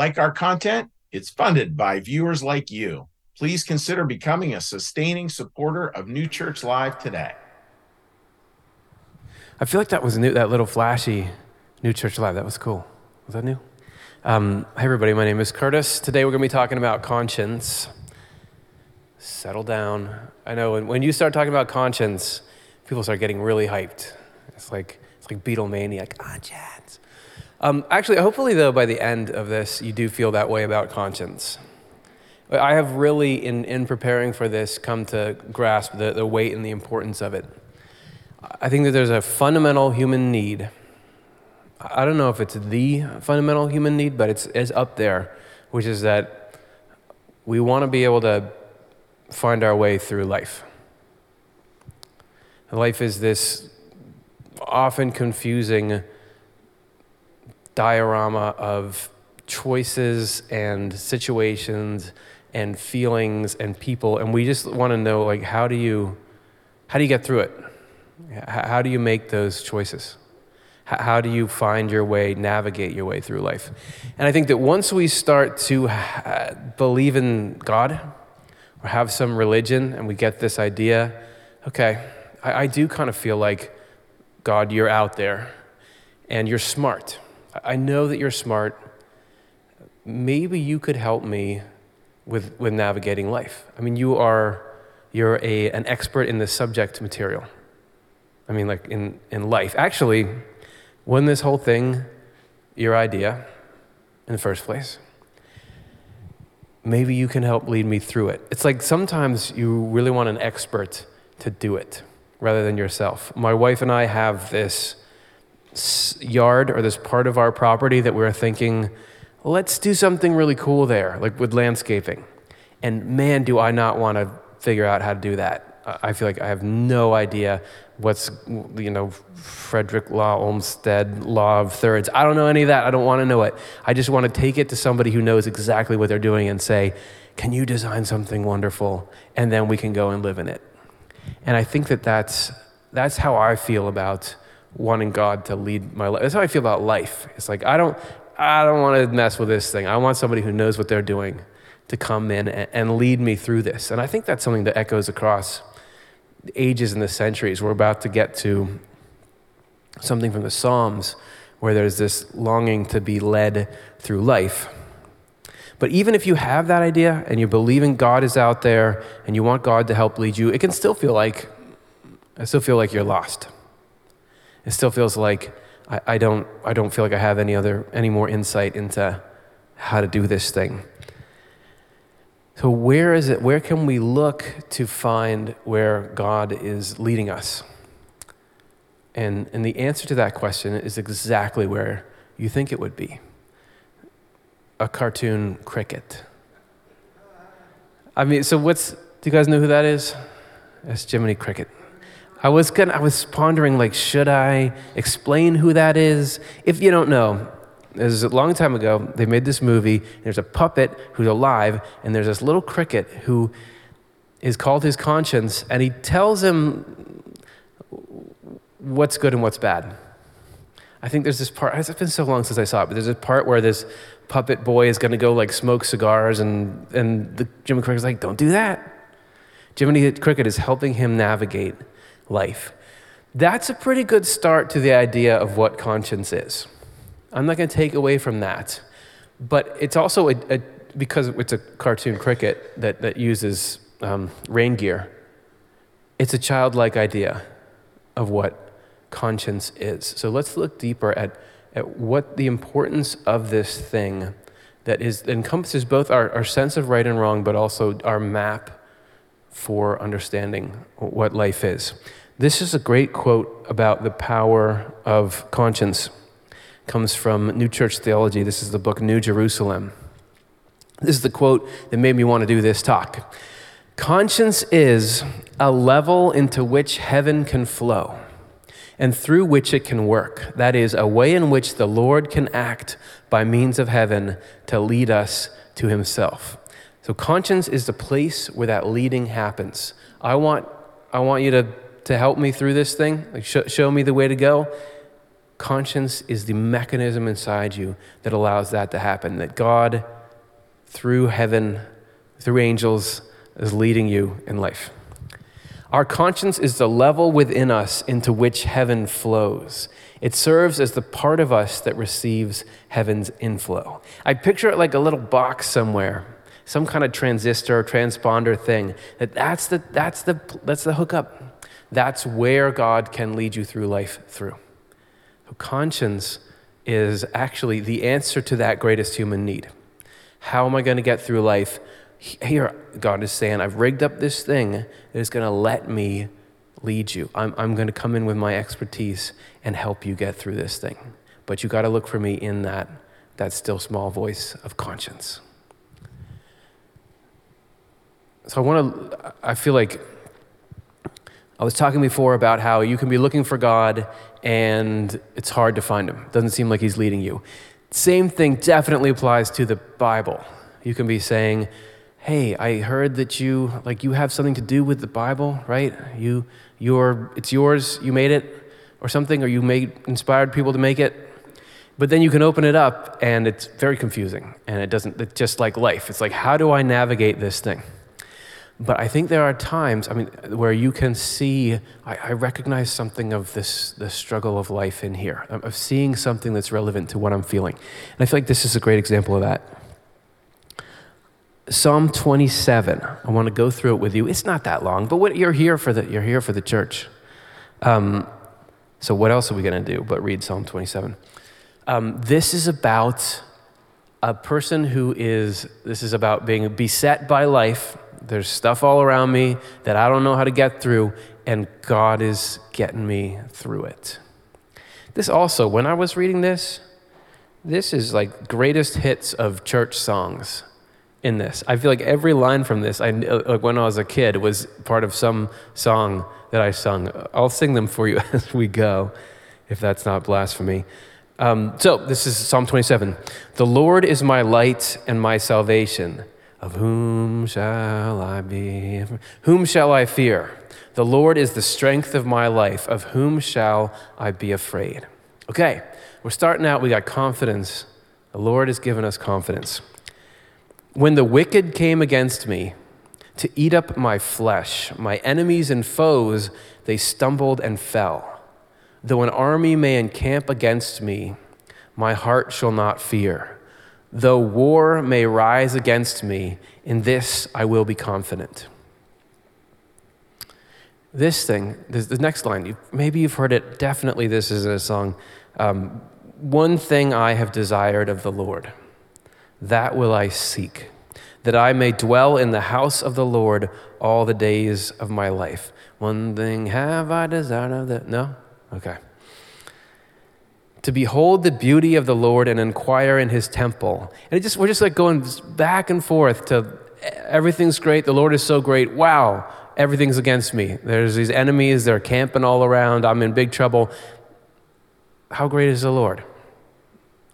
Like our content? It's funded by viewers like you. Please consider becoming a sustaining supporter of New Church Live today. I feel like that was new, that little flashy New Church Live. That was cool. Was that new? Um, hi, everybody. My name is Curtis. Today we're going to be talking about conscience. Settle down. I know when, when you start talking about conscience, people start getting really hyped. It's like, it's like Beatlemania, conscience. Um, actually, hopefully, though, by the end of this, you do feel that way about conscience. I have really, in, in preparing for this, come to grasp the, the weight and the importance of it. I think that there's a fundamental human need. I don't know if it's the fundamental human need, but it's, it's up there, which is that we want to be able to find our way through life. Life is this often confusing diorama of choices and situations and feelings and people and we just want to know like how do you how do you get through it? How do you make those choices? How do you find your way navigate your way through life? And i think that once we start to believe in god or have some religion and we get this idea okay i, I do kind of feel like god you're out there and you're smart i know that you're smart maybe you could help me with, with navigating life. I mean, you are you're a, an expert in the subject material. I mean, like in, in life. Actually, wasn't this whole thing your idea in the first place? Maybe you can help lead me through it. It's like sometimes you really want an expert to do it rather than yourself. My wife and I have this yard or this part of our property that we're thinking let's do something really cool there, like with landscaping. And man, do I not want to figure out how to do that. I feel like I have no idea what's, you know, Frederick Law Olmsted Law of Thirds. I don't know any of that. I don't want to know it. I just want to take it to somebody who knows exactly what they're doing and say, can you design something wonderful? And then we can go and live in it. And I think that that's, that's how I feel about wanting God to lead my life. That's how I feel about life. It's like, I don't, I don't want to mess with this thing. I want somebody who knows what they're doing to come in and lead me through this. And I think that's something that echoes across ages and the centuries. We're about to get to something from the Psalms where there's this longing to be led through life. But even if you have that idea and you believe in God is out there and you want God to help lead you, it can still feel like I still feel like you're lost. It still feels like I, I, don't, I don't feel like I have any other any more insight into how to do this thing. So where is it? Where can we look to find where God is leading us? And, and the answer to that question is exactly where you think it would be a cartoon cricket. I mean, so what's, do you guys know who that is? That's Jiminy Cricket. I was gonna, I was pondering, like, should I explain who that is? If you don't know, it was a long time ago. They made this movie. There's a puppet who's alive, and there's this little cricket who is called his conscience, and he tells him what's good and what's bad. I think there's this part, it's been so long since I saw it, but there's a part where this puppet boy is going to go like smoke cigars, and, and the Jiminy Cricket's like, don't do that. Jiminy Cricket is helping him navigate life. That's a pretty good start to the idea of what conscience is. I'm not going to take away from that. But it's also a, a, because it's a cartoon cricket that, that uses um, rain gear, it's a childlike idea of what conscience is. So let's look deeper at, at what the importance of this thing that is encompasses both our, our sense of right and wrong, but also our map for understanding what life is. This is a great quote about the power of conscience. It comes from New Church Theology. This is the book New Jerusalem. This is the quote that made me want to do this talk. Conscience is a level into which heaven can flow and through which it can work. That is, a way in which the Lord can act by means of heaven to lead us to himself. So, conscience is the place where that leading happens. I want, I want you to to help me through this thing, like sh- show me the way to go, Conscience is the mechanism inside you that allows that to happen, that God, through heaven, through angels, is leading you in life. Our conscience is the level within us into which heaven flows. It serves as the part of us that receives heaven's inflow. I picture it like a little box somewhere, some kind of transistor or transponder thing. That that's the that's the that's the hookup. That's where God can lead you through life through. So conscience is actually the answer to that greatest human need. How am I going to get through life? Here, God is saying, I've rigged up this thing that is going to let me lead you. I'm, I'm going to come in with my expertise and help you get through this thing. But you got to look for me in that, that still small voice of conscience. So I want to, I feel like I was talking before about how you can be looking for God and it's hard to find him. Doesn't seem like he's leading you. Same thing definitely applies to the Bible. You can be saying, "Hey, I heard that you like you have something to do with the Bible, right? You your it's yours, you made it or something or you made inspired people to make it." But then you can open it up and it's very confusing and it doesn't it's just like life. It's like how do I navigate this thing? But I think there are times, I mean, where you can see, I, I, recognize something of this, the struggle of life in here, of seeing something that's relevant to what I'm feeling. And I feel like this is a great example of that. Psalm 27. I want to go through it with you. It's not that long, but what, you're here for the you're here for the church. Um, so what else are we going to do but read Psalm 27? Um, this is about a person who is. This is about being beset by life there's stuff all around me that I don't know how to get through, and God is getting me through it. This also, when I was reading this, this is like greatest hits of church songs in this. I feel like every line from this, I, like when I was a kid, was part of some song that I sung. I'll sing them for you as we go, if that's not blasphemy. Um, so, this is Psalm 27. The Lord is my light and my salvation. Of whom shall I be? Whom shall I fear? The Lord is the strength of my life. Of whom shall I be afraid? Okay, we're starting out. We got confidence. The Lord has given us confidence. When the wicked came against me to eat up my flesh, my enemies and foes, they stumbled and fell. Though an army may encamp against me, my heart shall not fear. Though war may rise against me, in this I will be confident. This thing, this, the next line, maybe you've heard it, definitely this is a song. Um, One thing I have desired of the Lord, that will I seek, that I may dwell in the house of the Lord all the days of my life. One thing have I desired of the. No? Okay to behold the beauty of the Lord and inquire in his temple. And it just, we're just like going back and forth to everything's great, the Lord is so great, wow, everything's against me. There's these enemies, they're camping all around, I'm in big trouble. How great is the Lord?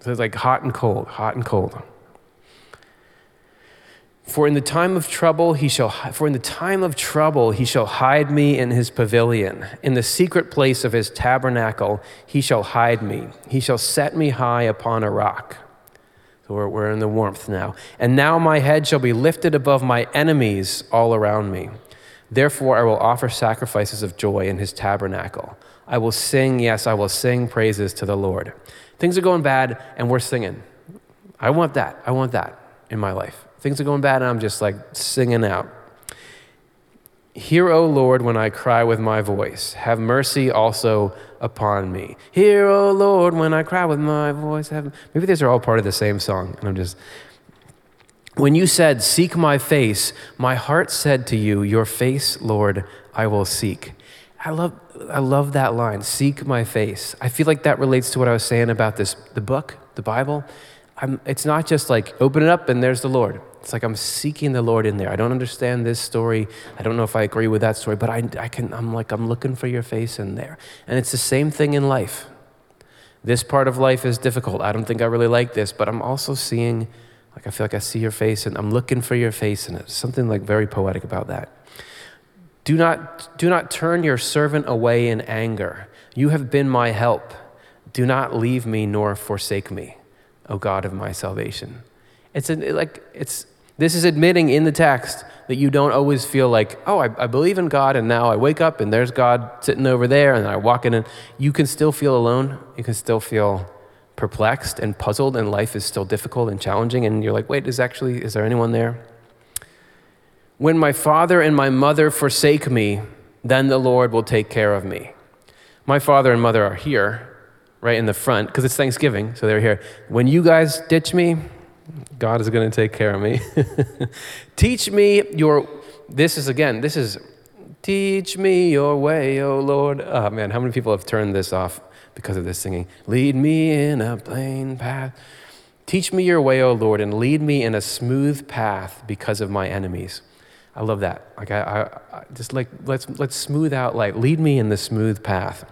So it's like hot and cold, hot and cold. For in the time of trouble he shall for in the time of trouble he shall hide me in his pavilion. In the secret place of his tabernacle he shall hide me. He shall set me high upon a rock. So we're, we're in the warmth now. And now my head shall be lifted above my enemies all around me. Therefore I will offer sacrifices of joy in his tabernacle. I will sing yes I will sing praises to the Lord. Things are going bad and we're singing. I want that. I want that in my life Things are going bad, and I'm just like singing out. Hear, O Lord, when I cry with my voice. Have mercy also upon me. Hear, O Lord, when I cry with my voice. Have... Maybe these are all part of the same song, and I'm just. When you said, Seek my face, my heart said to you, Your face, Lord, I will seek. I love, I love that line, seek my face. I feel like that relates to what I was saying about this, the book, the Bible. I'm, it's not just like open it up and there's the Lord. It's like I'm seeking the Lord in there. I don't understand this story. I don't know if I agree with that story, but I, I can, I'm like, I'm looking for your face in there. And it's the same thing in life. This part of life is difficult. I don't think I really like this, but I'm also seeing, like, I feel like I see your face and I'm looking for your face, and it's something like very poetic about that. Do not, do not turn your servant away in anger. You have been my help. Do not leave me nor forsake me, O God of my salvation. It's like it's this is admitting in the text that you don't always feel like, oh, I, I, believe in God, and now I wake up and there's God sitting over there, and I walk in, and you can still feel alone. You can still feel perplexed and puzzled, and life is still difficult and challenging, and you're like, wait, is actually, is there anyone there? When my father and my mother forsake me, then the Lord will take care of me. My father and mother are here, right in the front, because it's Thanksgiving, so they're here. When you guys ditch me, God is going to take care of me. Teach me your, this is again, this is, teach me your way, O Lord. Oh man, how many people have turned this off because of this singing? Lead me in a plain path. Teach me your way, O Lord, and lead me in a smooth path because of my enemies. I love that. Like I, I, I, just like let's let's smooth out like lead me in the smooth path.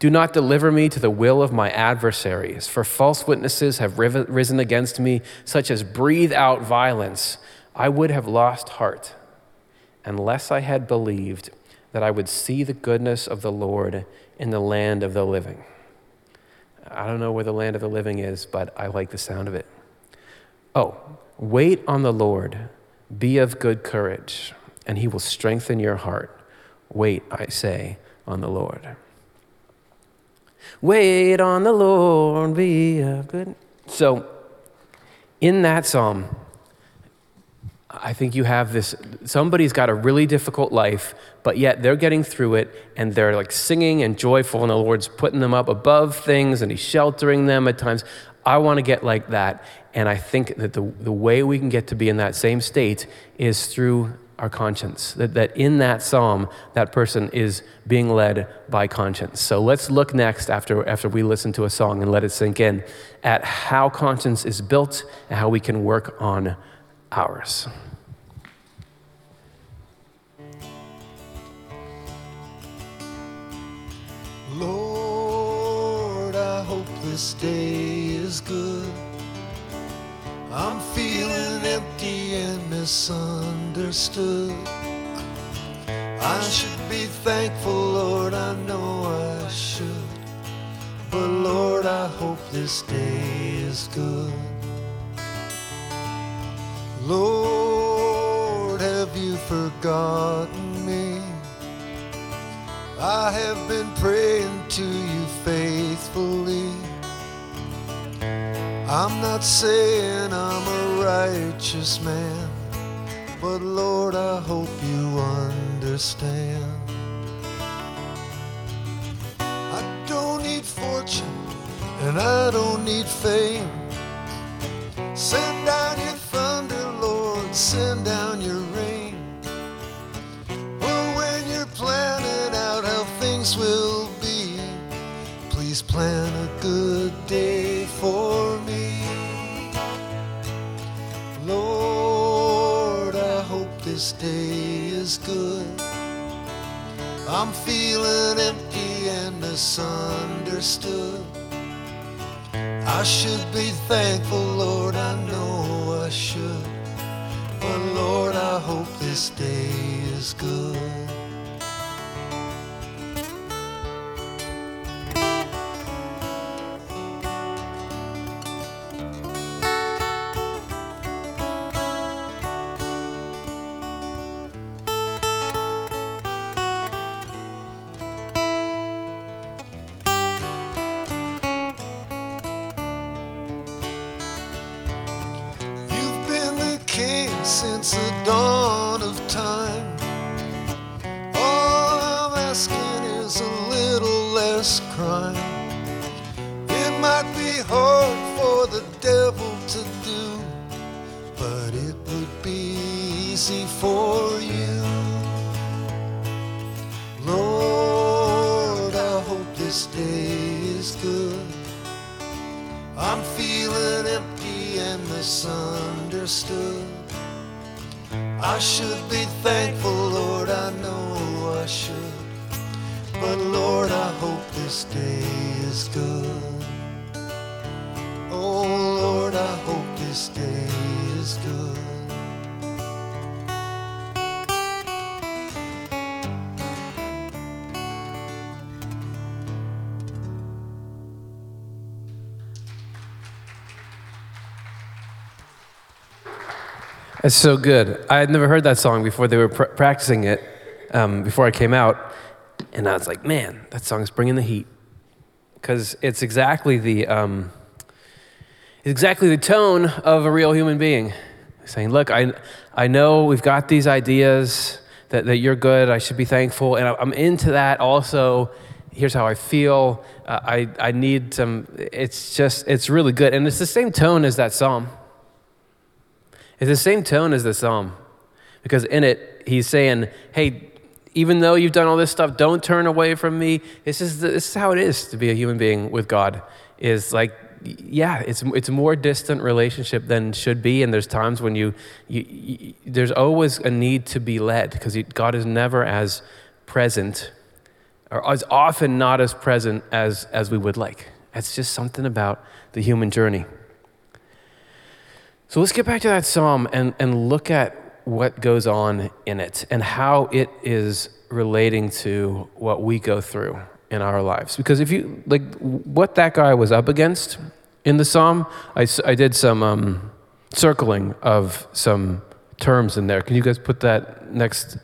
Do not deliver me to the will of my adversaries, for false witnesses have risen against me, such as breathe out violence. I would have lost heart unless I had believed that I would see the goodness of the Lord in the land of the living. I don't know where the land of the living is, but I like the sound of it. Oh, wait on the Lord be of good courage, and he will strengthen your heart. Wait, I say, on the Lord. Wait on the Lord, be of good. So, in that psalm, I think you have this somebody's got a really difficult life, but yet they're getting through it and they're like singing and joyful, and the Lord's putting them up above things and He's sheltering them at times. I want to get like that. And I think that the, the way we can get to be in that same state is through our conscience. That, that in that psalm, that person is being led by conscience. So let's look next after, after we listen to a song and let it sink in at how conscience is built and how we can work on ours. Lord, I hope this day. I'm feeling empty and misunderstood. I should be thankful, Lord, I know I should. But Lord, I hope this day is good. Lord, have you forgotten me? I have been praying to you faithfully. I'm not saying I'm a righteous man, but Lord, I hope you understand. I don't need fortune and I don't need fame. Send down your thunder, Lord, send down your rain. Well, when you're planning out how things will be, please plan a good day for I'm feeling empty and misunderstood. I should be thankful, Lord, I know I should. But Lord, I hope this day is good. since the dawn. should be It's so good. I had never heard that song before they were pr- practicing it, um, before I came out. And I was like, man, that song's bringing the heat. Because it's exactly the, um, exactly the tone of a real human being. Saying, look, I, I know we've got these ideas that, that you're good, I should be thankful. And I'm into that also. Here's how I feel. Uh, I, I need some, it's just, it's really good. And it's the same tone as that psalm. It's the same tone as the psalm. Because in it, he's saying, hey, even though you've done all this stuff, don't turn away from me. This is, the, this is how it is to be a human being with God. Is like, yeah, it's, it's more distant relationship than should be. And there's times when you, you, you there's always a need to be led because God is never as present or as often not as present as, as we would like. It's just something about the human journey. So let's get back to that psalm and, and look at what goes on in it and how it is relating to what we go through in our lives. Because if you, like, what that guy was up against in the psalm, I, I did some um, circling of some terms in there. Can you guys put that next?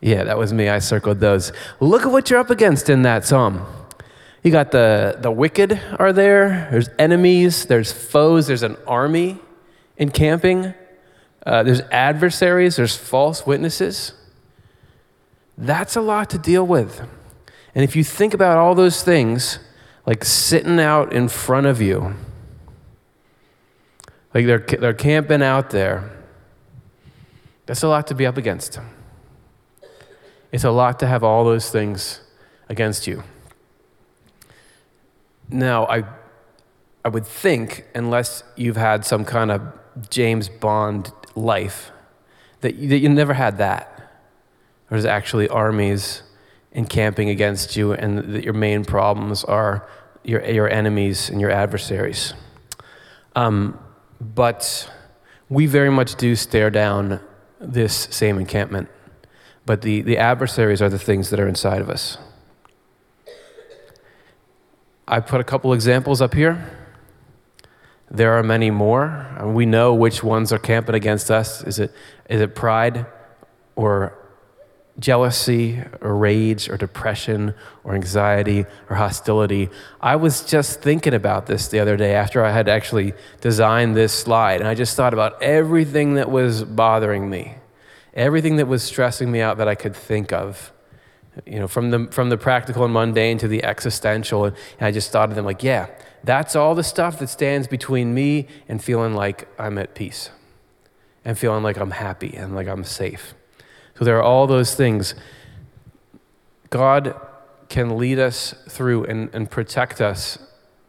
Yeah, that was me. I circled those. Look at what you're up against in that psalm. You got the, the wicked are there, there's enemies, there's foes, there's an army encamping. Uh, there's adversaries, there's false witnesses. That's a lot to deal with. And if you think about all those things, like sitting out in front of you, like they're, they're camping out there, that's a lot to be up against. It's a lot to have all those things against you. Now, I, I would think, unless you've had some kind of James Bond life, that you, that you never had that. There's actually armies encamping against you, and that your main problems are your, your enemies and your adversaries. Um, but we very much do stare down this same encampment. But the, the adversaries are the things that are inside of us. I put a couple examples up here. There are many more. And we know which ones are camping against us. Is it, is it pride or jealousy or rage or depression or anxiety or hostility? I was just thinking about this the other day after I had actually designed this slide. And I just thought about everything that was bothering me, everything that was stressing me out that I could think of you know, from the, from the practical and mundane to the existential. And I just thought of them like, yeah, that's all the stuff that stands between me and feeling like I'm at peace and feeling like I'm happy and like I'm safe. So there are all those things. God can lead us through and, and protect us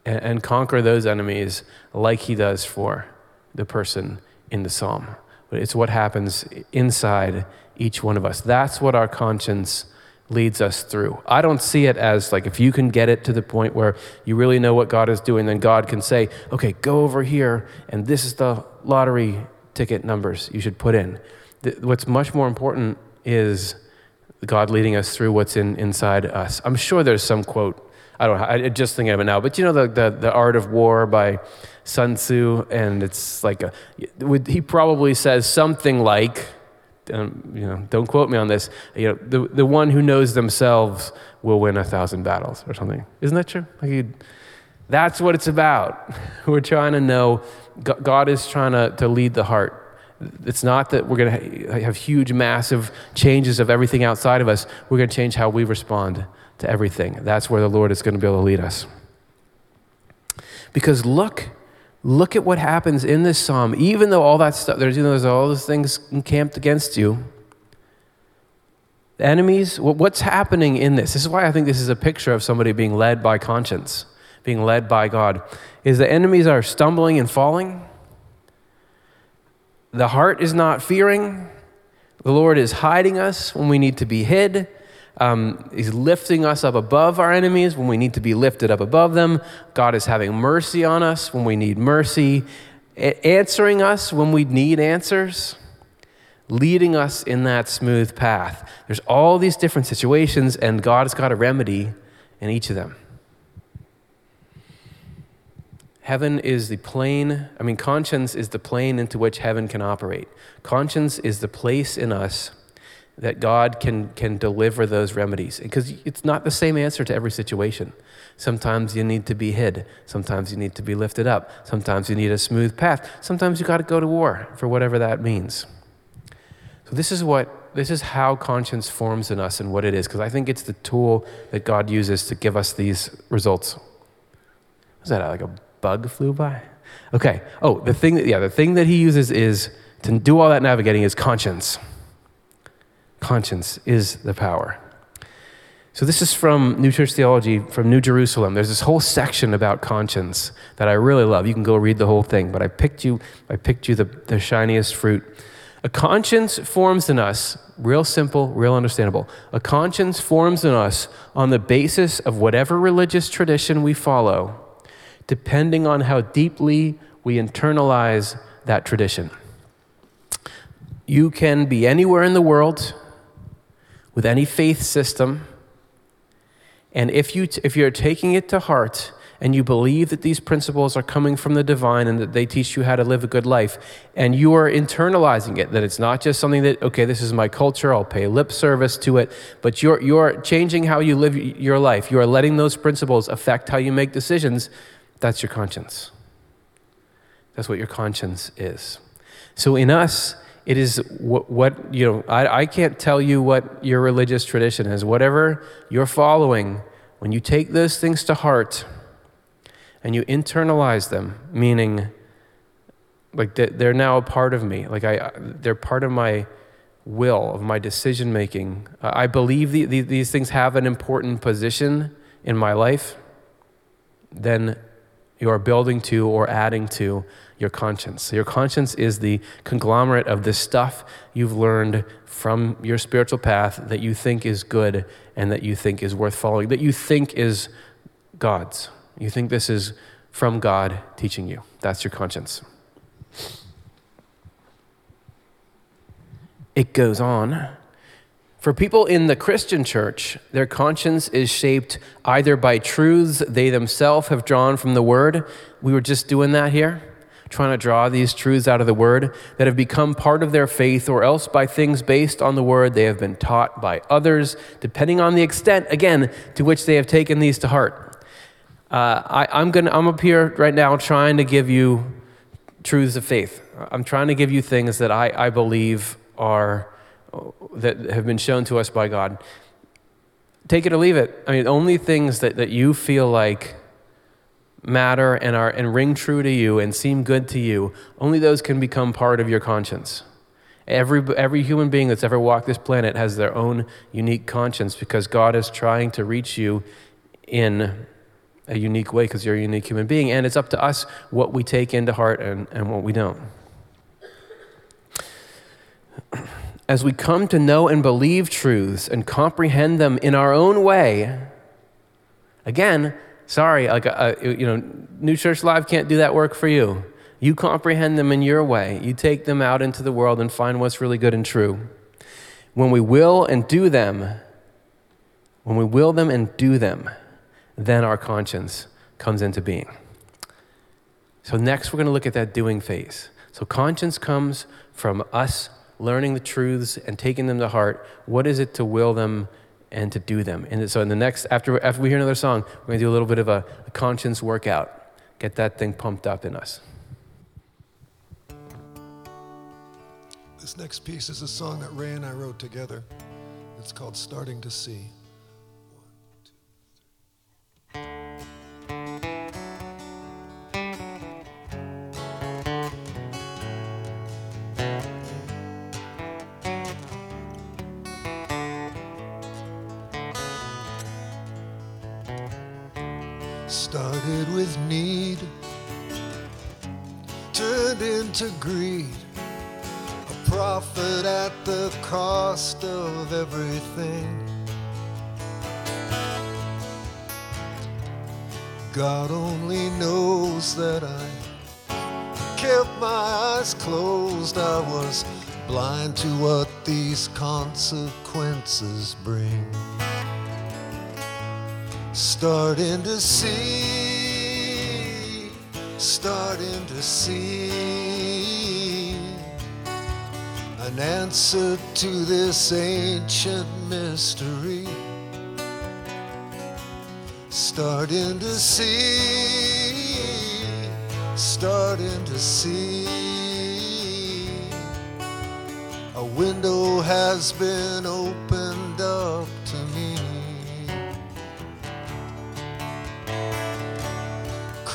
and, and conquer those enemies like he does for the person in the psalm. But it's what happens inside each one of us. That's what our conscience leads us through. I don't see it as like if you can get it to the point where you really know what God is doing, then God can say, okay, go over here, and this is the lottery ticket numbers you should put in. What's much more important is God leading us through what's in, inside us. I'm sure there's some quote, I don't I just thinking of it now, but you know the, the, the Art of War by Sun Tzu, and it's like, a, he probably says something like, um, you know, don't quote me on this. You know, the, the one who knows themselves will win a thousand battles or something. Isn't that true? Like that's what it's about. We're trying to know, God is trying to, to lead the heart. It's not that we're going to have huge, massive changes of everything outside of us. We're going to change how we respond to everything. That's where the Lord is going to be able to lead us. Because look Look at what happens in this psalm. Even though all that stuff, there's, you know, there's all those things encamped against you. The enemies, what's happening in this? This is why I think this is a picture of somebody being led by conscience, being led by God. Is the enemies are stumbling and falling. The heart is not fearing. The Lord is hiding us when we need to be hid. Um, he's lifting us up above our enemies when we need to be lifted up above them. God is having mercy on us when we need mercy, answering us when we need answers, leading us in that smooth path. There's all these different situations, and God has got a remedy in each of them. Heaven is the plane, I mean, conscience is the plane into which heaven can operate. Conscience is the place in us that God can, can deliver those remedies. Because it's not the same answer to every situation. Sometimes you need to be hid. Sometimes you need to be lifted up. Sometimes you need a smooth path. Sometimes you got to go to war for whatever that means. So this is what this is how conscience forms in us and what it is because I think it's the tool that God uses to give us these results. Was that like a bug flew by? Okay. Oh, the thing that yeah, the thing that he uses is to do all that navigating is conscience. Conscience is the power. So, this is from New Church Theology from New Jerusalem. There's this whole section about conscience that I really love. You can go read the whole thing, but I picked you, I picked you the, the shiniest fruit. A conscience forms in us, real simple, real understandable. A conscience forms in us on the basis of whatever religious tradition we follow, depending on how deeply we internalize that tradition. You can be anywhere in the world with any faith system and if, you t- if you're taking it to heart and you believe that these principles are coming from the divine and that they teach you how to live a good life, and you are internalizing it, that it's not just something that, okay, this is my culture, I'll pay lip service to it, but you're, you're changing how you live your life. You are letting those principles affect how you make decisions. That's your conscience. That's what your conscience is. So in us, it is what, what you know, I, I can't tell you what your religious tradition is. Whatever you're following, when you take those things to heart and you internalize them, meaning like they're now a part of me, like I, they're part of my will, of my decision making. I believe the, the, these things have an important position in my life, then you are building to or adding to your conscience. Your conscience is the conglomerate of the stuff you've learned from your spiritual path that you think is good and that you think is worth following, that you think is God's. You think this is from God teaching you. That's your conscience. It goes on. For people in the Christian church, their conscience is shaped either by truths they themselves have drawn from the Word. We were just doing that here trying to draw these truths out of the Word that have become part of their faith, or else by things based on the Word they have been taught by others, depending on the extent, again, to which they have taken these to heart. Uh, I, am gonna, I'm up here right now trying to give you truths of faith. I'm trying to give you things that I, I believe are, that have been shown to us by God. Take it or leave it. I mean, only things that, that you feel like matter and, are, and ring true to you and seem good to you, only those can become part of your conscience. Every, every human being that's ever walked this planet has their own unique conscience because God is trying to reach you in a unique way because you're a unique human being. And it's up to us what we take into heart and, and what we don't. As we come to know and believe truths and comprehend them in our own way, again, Sorry, like, uh, you know, New Church Live can't do that work for you. You comprehend them in your way. You take them out into the world and find what's really good and true. When we will and do them, when we will them and do them, then our conscience comes into being. So, next, we're going to look at that doing phase. So, conscience comes from us learning the truths and taking them to heart. What is it to will them and to do them. And so in the next, after, after we hear another song, we're going to do a little bit of a, a conscience workout. Get that thing pumped up in us. This next piece is a song that Ray and I wrote together. It's called Starting to See. With need, turned into greed, a profit at the cost of everything. God only knows that I kept my eyes closed. I was blind to what these consequences bring starting to see starting to see an answer to this ancient mystery. Starting to see, starting to see. A window has been opened up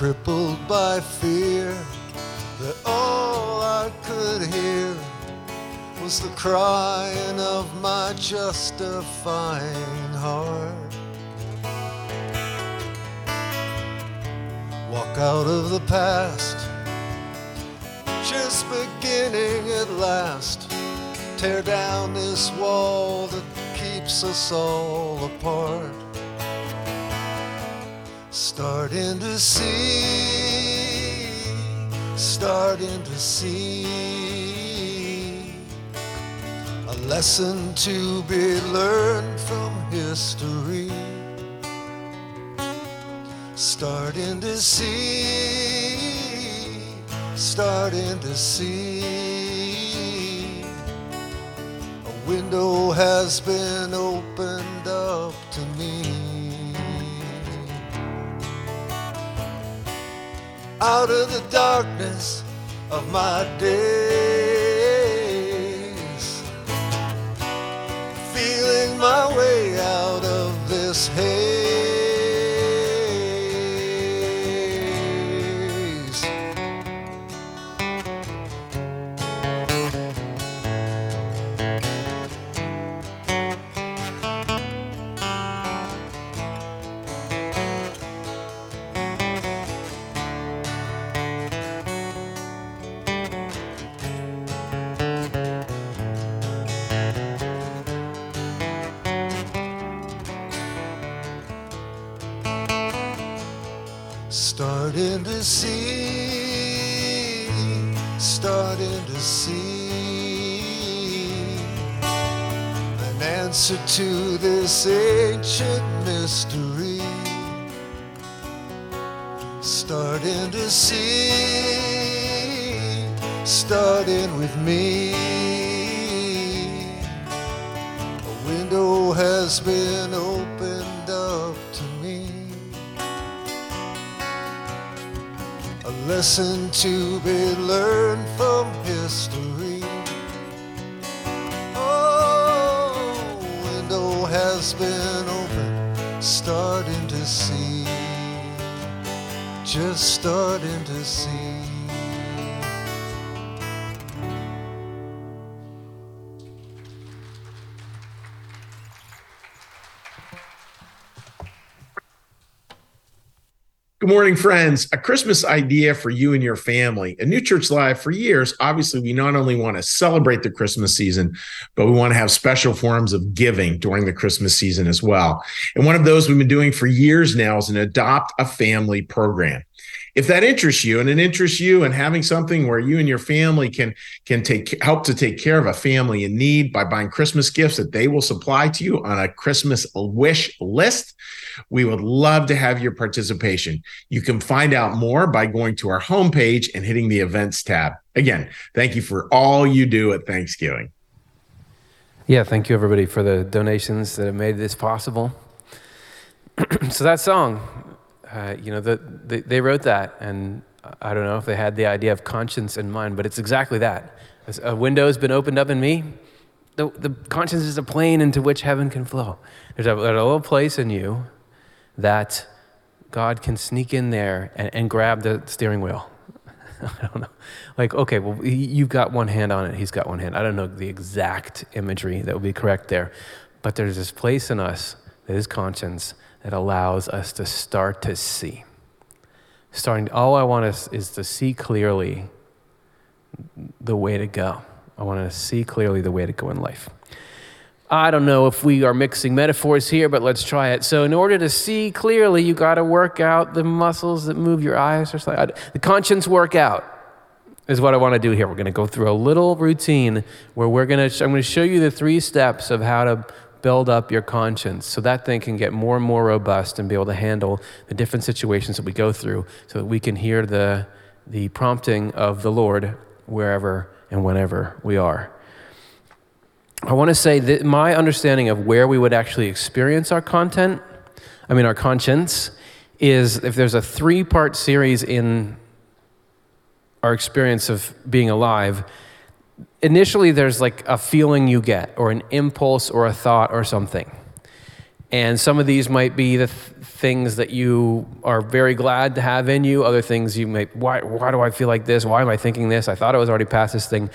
Crippled by fear, that all I could hear was the crying of my justifying heart. Walk out of the past, just beginning at last. Tear down this wall that keeps us all apart. Starting to see, starting to see a lesson to be learned from history. Starting to see, starting to see a window has been opened up to me. Out of the darkness of my days, feeling my way out of this haze. Me. A window has been opened up to me. A lesson to be learned from history. Oh, window has been opened, starting to see, just starting to see. Good morning, friends. A Christmas idea for you and your family. A New Church Live, for years, obviously, we not only want to celebrate the Christmas season, but we want to have special forms of giving during the Christmas season as well. And one of those we've been doing for years now is an Adopt a Family program. If that interests you and it interests you and having something where you and your family can can take help to take care of a family in need by buying Christmas gifts that they will supply to you on a Christmas wish list, we would love to have your participation. You can find out more by going to our homepage and hitting the events tab. Again, thank you for all you do at Thanksgiving. Yeah, thank you everybody for the donations that have made this possible. so that song, uh, you know, the, the, they wrote that, and I don't know if they had the idea of conscience in mind, but it's exactly that. As a window has been opened up in me. The, the conscience is a plane into which heaven can flow. There's a, there's a little place in you that God can sneak in there and, and grab the steering wheel. I don't know. Like, okay, well, you've got one hand on it, he's got one hand. I don't know the exact imagery that would be correct there, but there's this place in us that is conscience that allows us to start to see. Starting, all I want is, is to see clearly the way to go. I want to see clearly the way to go in life. I don't know if we are mixing metaphors here, but let's try it. So, in order to see clearly, you got to work out the muscles that move your eyes or something. The conscience workout is what I want to do here. We're going to go through a little routine where we're going to. I'm going to show you the three steps of how to build up your conscience so that thing can get more and more robust and be able to handle the different situations that we go through so that we can hear the, the prompting of the Lord wherever and whenever we are. I want to say that my understanding of where we would actually experience our content, I mean, our conscience, is if there's a three part series in our experience of being alive, initially there's like a feeling you get, or an impulse, or a thought, or something. And some of these might be the th- things that you are very glad to have in you. Other things you may, why, why do I feel like this? Why am I thinking this? I thought I was already past this thing.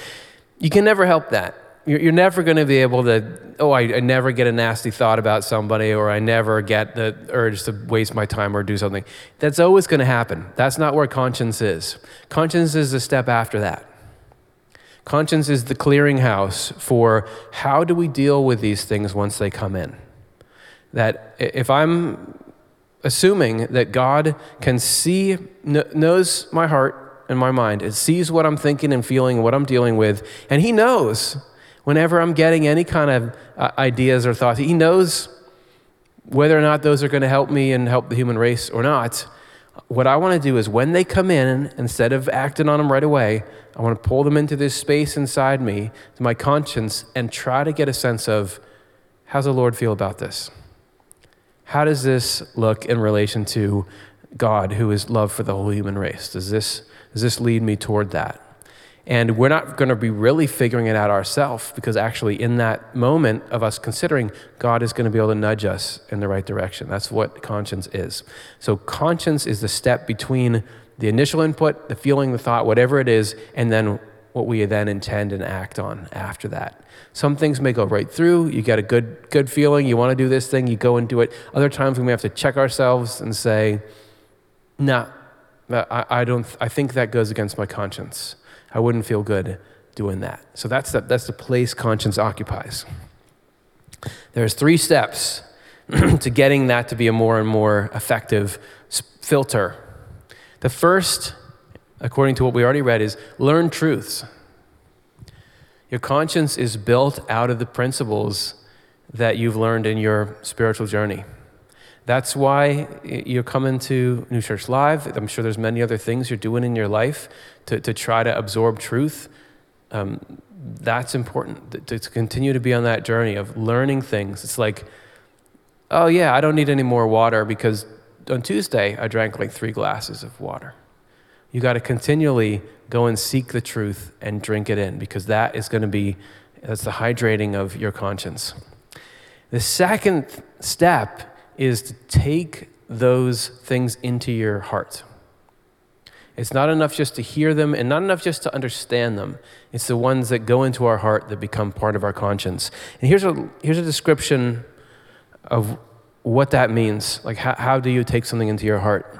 You can never help that. You're, you're never going to be able to, oh, I, I never get a nasty thought about somebody, or I never get the urge to waste my time or do something. That's always going to happen. That's not where conscience is. Conscience is a step after that. Conscience is the clearinghouse for how do we deal with these things once they come in. That if I'm assuming that God can see, knows my heart and my mind, it sees what I'm thinking and feeling, what I'm dealing with, and He knows whenever I'm getting any kind of uh, ideas or thoughts, He knows whether or not those are going to help me and help the human race or not. What I want to do is when they come in, instead of acting on them right away, I want to pull them into this space inside me, to my conscience, and try to get a sense of how's the Lord feel about this? How does this look in relation to God, who is love for the whole human race? Does this, does this lead me toward that? And we're not going to be really figuring it out ourselves because actually, in that moment of us considering, God is going to be able to nudge us in the right direction. That's what conscience is. So, conscience is the step between the initial input, the feeling, the thought, whatever it is, and then what we then intend and act on after that. Some things may go right through. You get a good, good feeling. You want to do this thing, you go and do it. Other times we may have to check ourselves and say, nah, I, I, don't, I think that goes against my conscience. I wouldn't feel good doing that. So that's the, that's the place conscience occupies. There's three steps to getting that to be a more and more effective filter. The first, according to what we already read, is learn truths. Your conscience is built out of the principles that you've learned in your spiritual journey. That's why you're coming to New Church Live. I'm sure there's many other things you're doing in your life to, to try to absorb truth. Um, that's important to, to continue to be on that journey of learning things. It's like, oh, yeah, I don't need any more water because on Tuesday I drank like three glasses of water. You got to continually go and seek the truth and drink it in because that is going to be that's the hydrating of your conscience. The second step is to take those things into your heart. It's not enough just to hear them and not enough just to understand them. It's the ones that go into our heart that become part of our conscience. And here's a, here's a description of what that means. Like, how, how do you take something into your heart?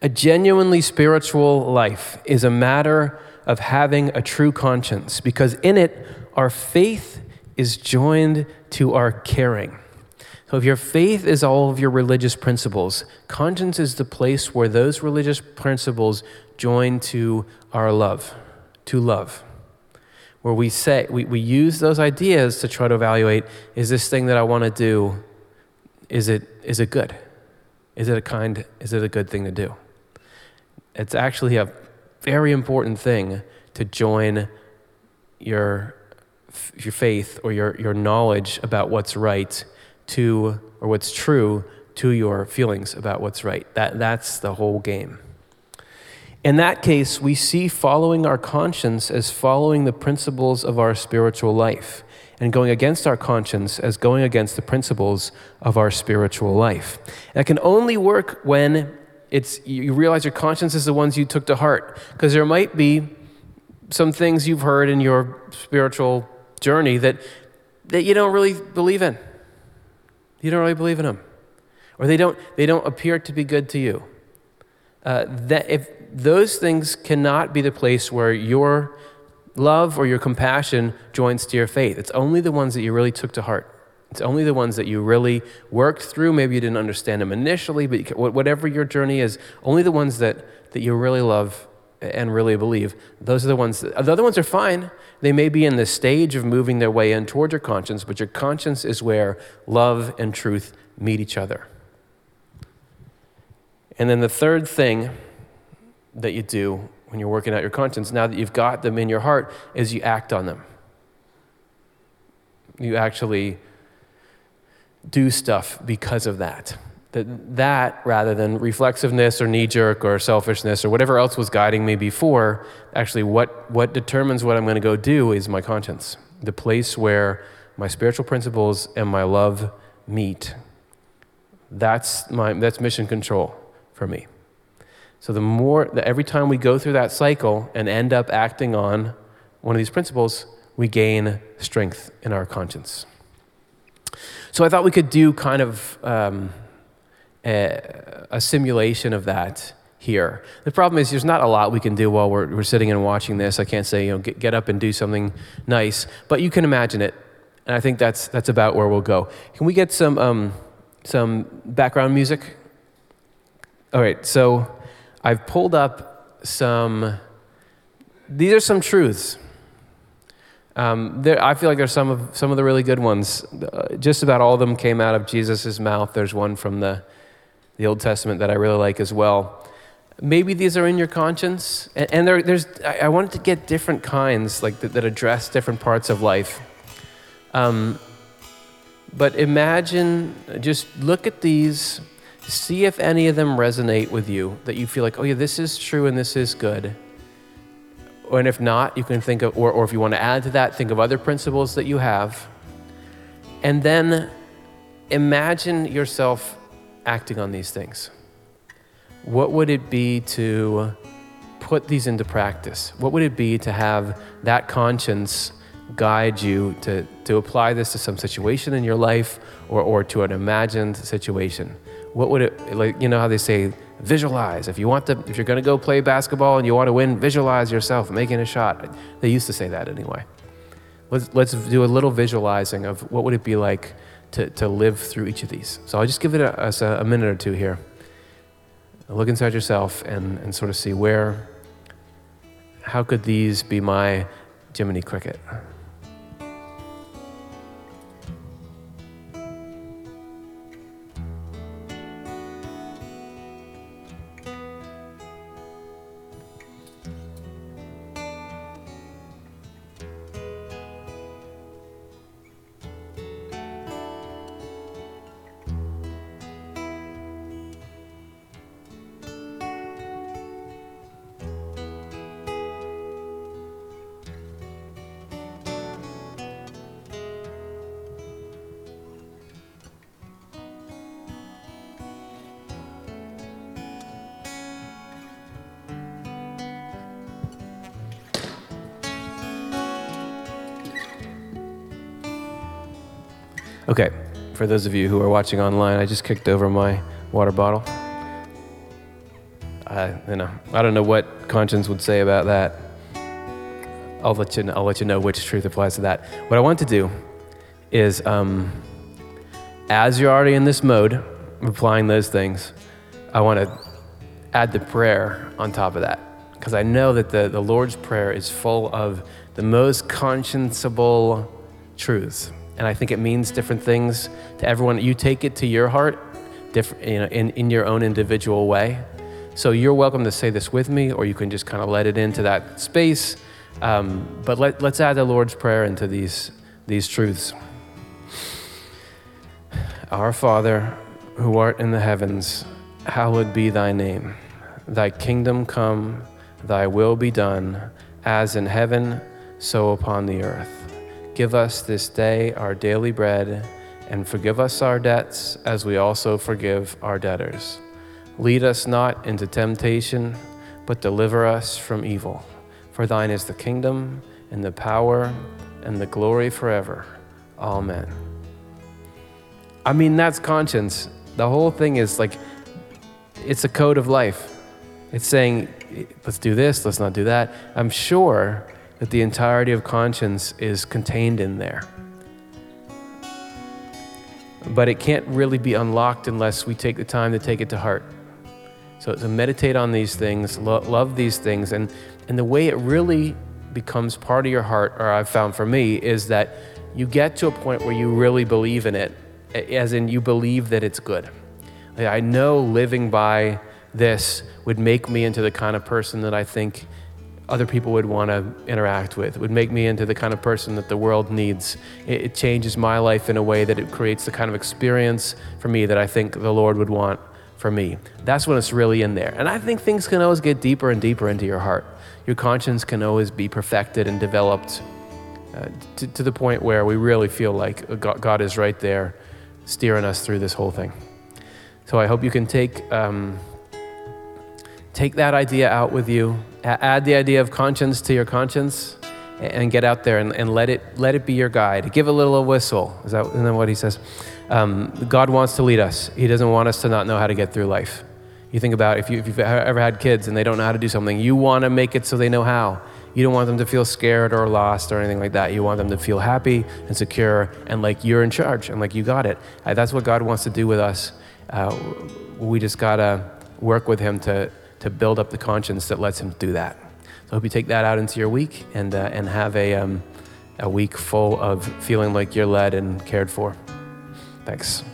A genuinely spiritual life is a matter of having a true conscience because in it, our faith is joined to our caring. So, if your faith is all of your religious principles, conscience is the place where those religious principles join to our love, to love. Where we say, we, we use those ideas to try to evaluate is this thing that I want to do, is it, is it good? Is it a kind, is it a good thing to do? It's actually a very important thing to join your, your faith or your, your knowledge about what's right to, or what's true to your feelings about what's right. That, that's the whole game. In that case, we see following our conscience as following the principles of our spiritual life, and going against our conscience as going against the principles of our spiritual life. That can only work when it's, you realize your conscience is the ones you took to heart, because there might be some things you've heard in your spiritual journey that, that you don't really believe in. You don't really believe in them. Or they don't, they don't appear to be good to you. Uh, that if those things cannot be the place where your love or your compassion joins to your faith. It's only the ones that you really took to heart. It's only the ones that you really worked through. Maybe you didn't understand them initially, but whatever your journey is, only the ones that, that you really love and really believe, those are the ones, that, the other ones are fine. They may be in the stage of moving their way in towards your conscience, but your conscience is where love and truth meet each other. And then the third thing that you do when you're working out your conscience, now that you've got them in your heart, is you act on them. You actually do stuff because of that. That, that rather than reflexiveness or knee jerk or selfishness or whatever else was guiding me before, actually, what, what determines what I'm going to go do is my conscience, the place where my spiritual principles and my love meet. That's, my, that's mission control for me. So the more that every time we go through that cycle and end up acting on one of these principles, we gain strength in our conscience. So I thought we could do kind of um, a, a, simulation of that here. The problem is there's not a lot we can do while we're, we're sitting and watching this. I can't say, you know, get, get up and do something nice, but you can imagine it. And I think that's, that's about where we'll go. Can we get some, um, some background music? All right, so I've pulled up some, these are some truths um, there, I feel like there's some of some of the really good ones. Uh, just about all of them came out of Jesus' mouth. There's one from the the Old Testament that I really like as well. Maybe these are in your conscience, and, and there, there's. I, I, wanted to get different kinds, like that, that address different parts of life. Um, but imagine, just look at these, see if any of them resonate with you. That you feel like, oh yeah, this is true and this is good and if not, you can think of, or, or if you want to add to that, think of other principles that you have. And then imagine yourself acting on these things. What would it be to put these into practice? What would it be to have that conscience guide you to, to apply this to some situation in your life or, or to an imagined situation? What would it, like, you know how they say, visualize. If you want to, if you're going to go play basketball and you want to win, visualize yourself making a shot. They used to say that anyway. Let's, let's do a little visualizing of what would it be like to, to live through each of these. So I'll just give it a, a minute or two here. Look inside yourself and, and sort of see where, how could these be my Jiminy Cricket? Okay, for those of you who are watching online, I just kicked over my water bottle. I, you know, I don't know what conscience would say about that. I'll let you know, I'll let you know which truth applies to that. What I want to do is, um, as you're already in this mode, applying those things, I want to add the prayer on top of that. Because I know that the, the Lord's Prayer is full of the most conscienceable truths and I think it means different things to everyone. You take it to your heart, different, you know, in, in your own individual way. So you're welcome to say this with me, or you can just kind of let it into that space. Um, but let, let's add the Lord's Prayer into these, these truths. Our Father, who art in the heavens, hallowed be thy name. Thy kingdom come, thy will be done, as in heaven, so upon the earth. Give us this day our daily bread, and forgive us our debts as we also forgive our debtors. Lead us not into temptation, but deliver us from evil. For thine is the kingdom, and the power, and the glory forever. Amen. I mean, that's conscience. The whole thing is like, it's a code of life. It's saying, let's do this, let's not do that. I'm sure that the entirety of conscience is contained in there. But it can't really be unlocked unless we take the time to take it to heart. So, to meditate on these things, lo- love these things, and, and the way it really becomes part of your heart, or I've found for me, is that you get to a point where you really believe in it, as in you believe that it's good. Like, I know living by this would make me into the kind of person that I think other people would want to interact with, it would make me into the kind of person that the world needs. It, it, changes my life in a way that it creates the kind of experience for me that I think the Lord would want for me. That's when it's really in there. And I think things can always get deeper and deeper into your heart. Your conscience can always be perfected and developed uh, to, to, the point where we really feel like God, God, is right there steering us through this whole thing. So I hope you can take. Um, take that idea out with you add the idea of conscience to your conscience and get out there and, and let, it, let it be your guide. Give a little a whistle. Is that, isn't that what he says? Um, God wants to lead us. He doesn't want us to not know how to get through life. You think about if, you, if you've ever had kids and they don't know how to do something, you want to make it so they know how. You don't want them to feel scared or lost or anything like that. You want them to feel happy and secure and like you're in charge and like you got it. That's what God wants to do with us. Uh, we just got to work with Him to, to build up the conscience that lets him do that. So I hope you take that out into your week and, uh, and have a, um, a week full of feeling like you're led and cared for. Thanks.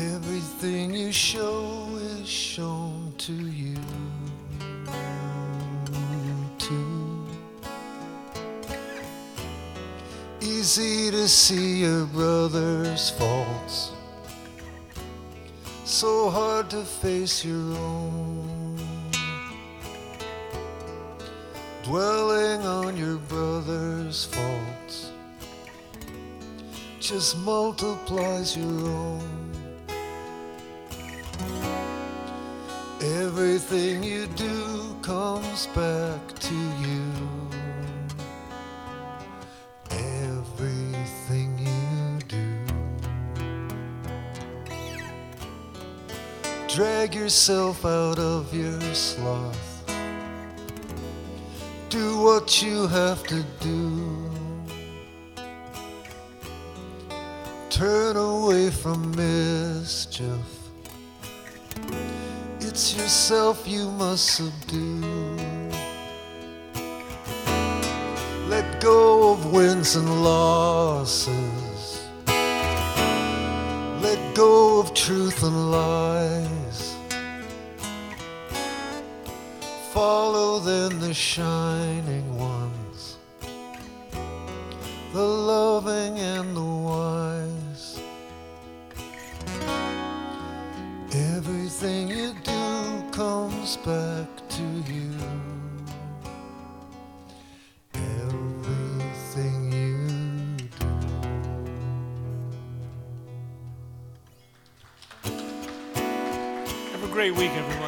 Everything you show is shown to you too. Easy to see your brother's faults, so hard to face your own. Dwelling on your brother's faults just multiplies your own. Everything you do comes back to you. Everything you do. Drag yourself out of your sloth. Do what you have to do. turn away from mischief. It's yourself you must subdue. Let go of wins and losses. Let go of truth and lies. Follow then the shining ones, the loving and the great week, everyone.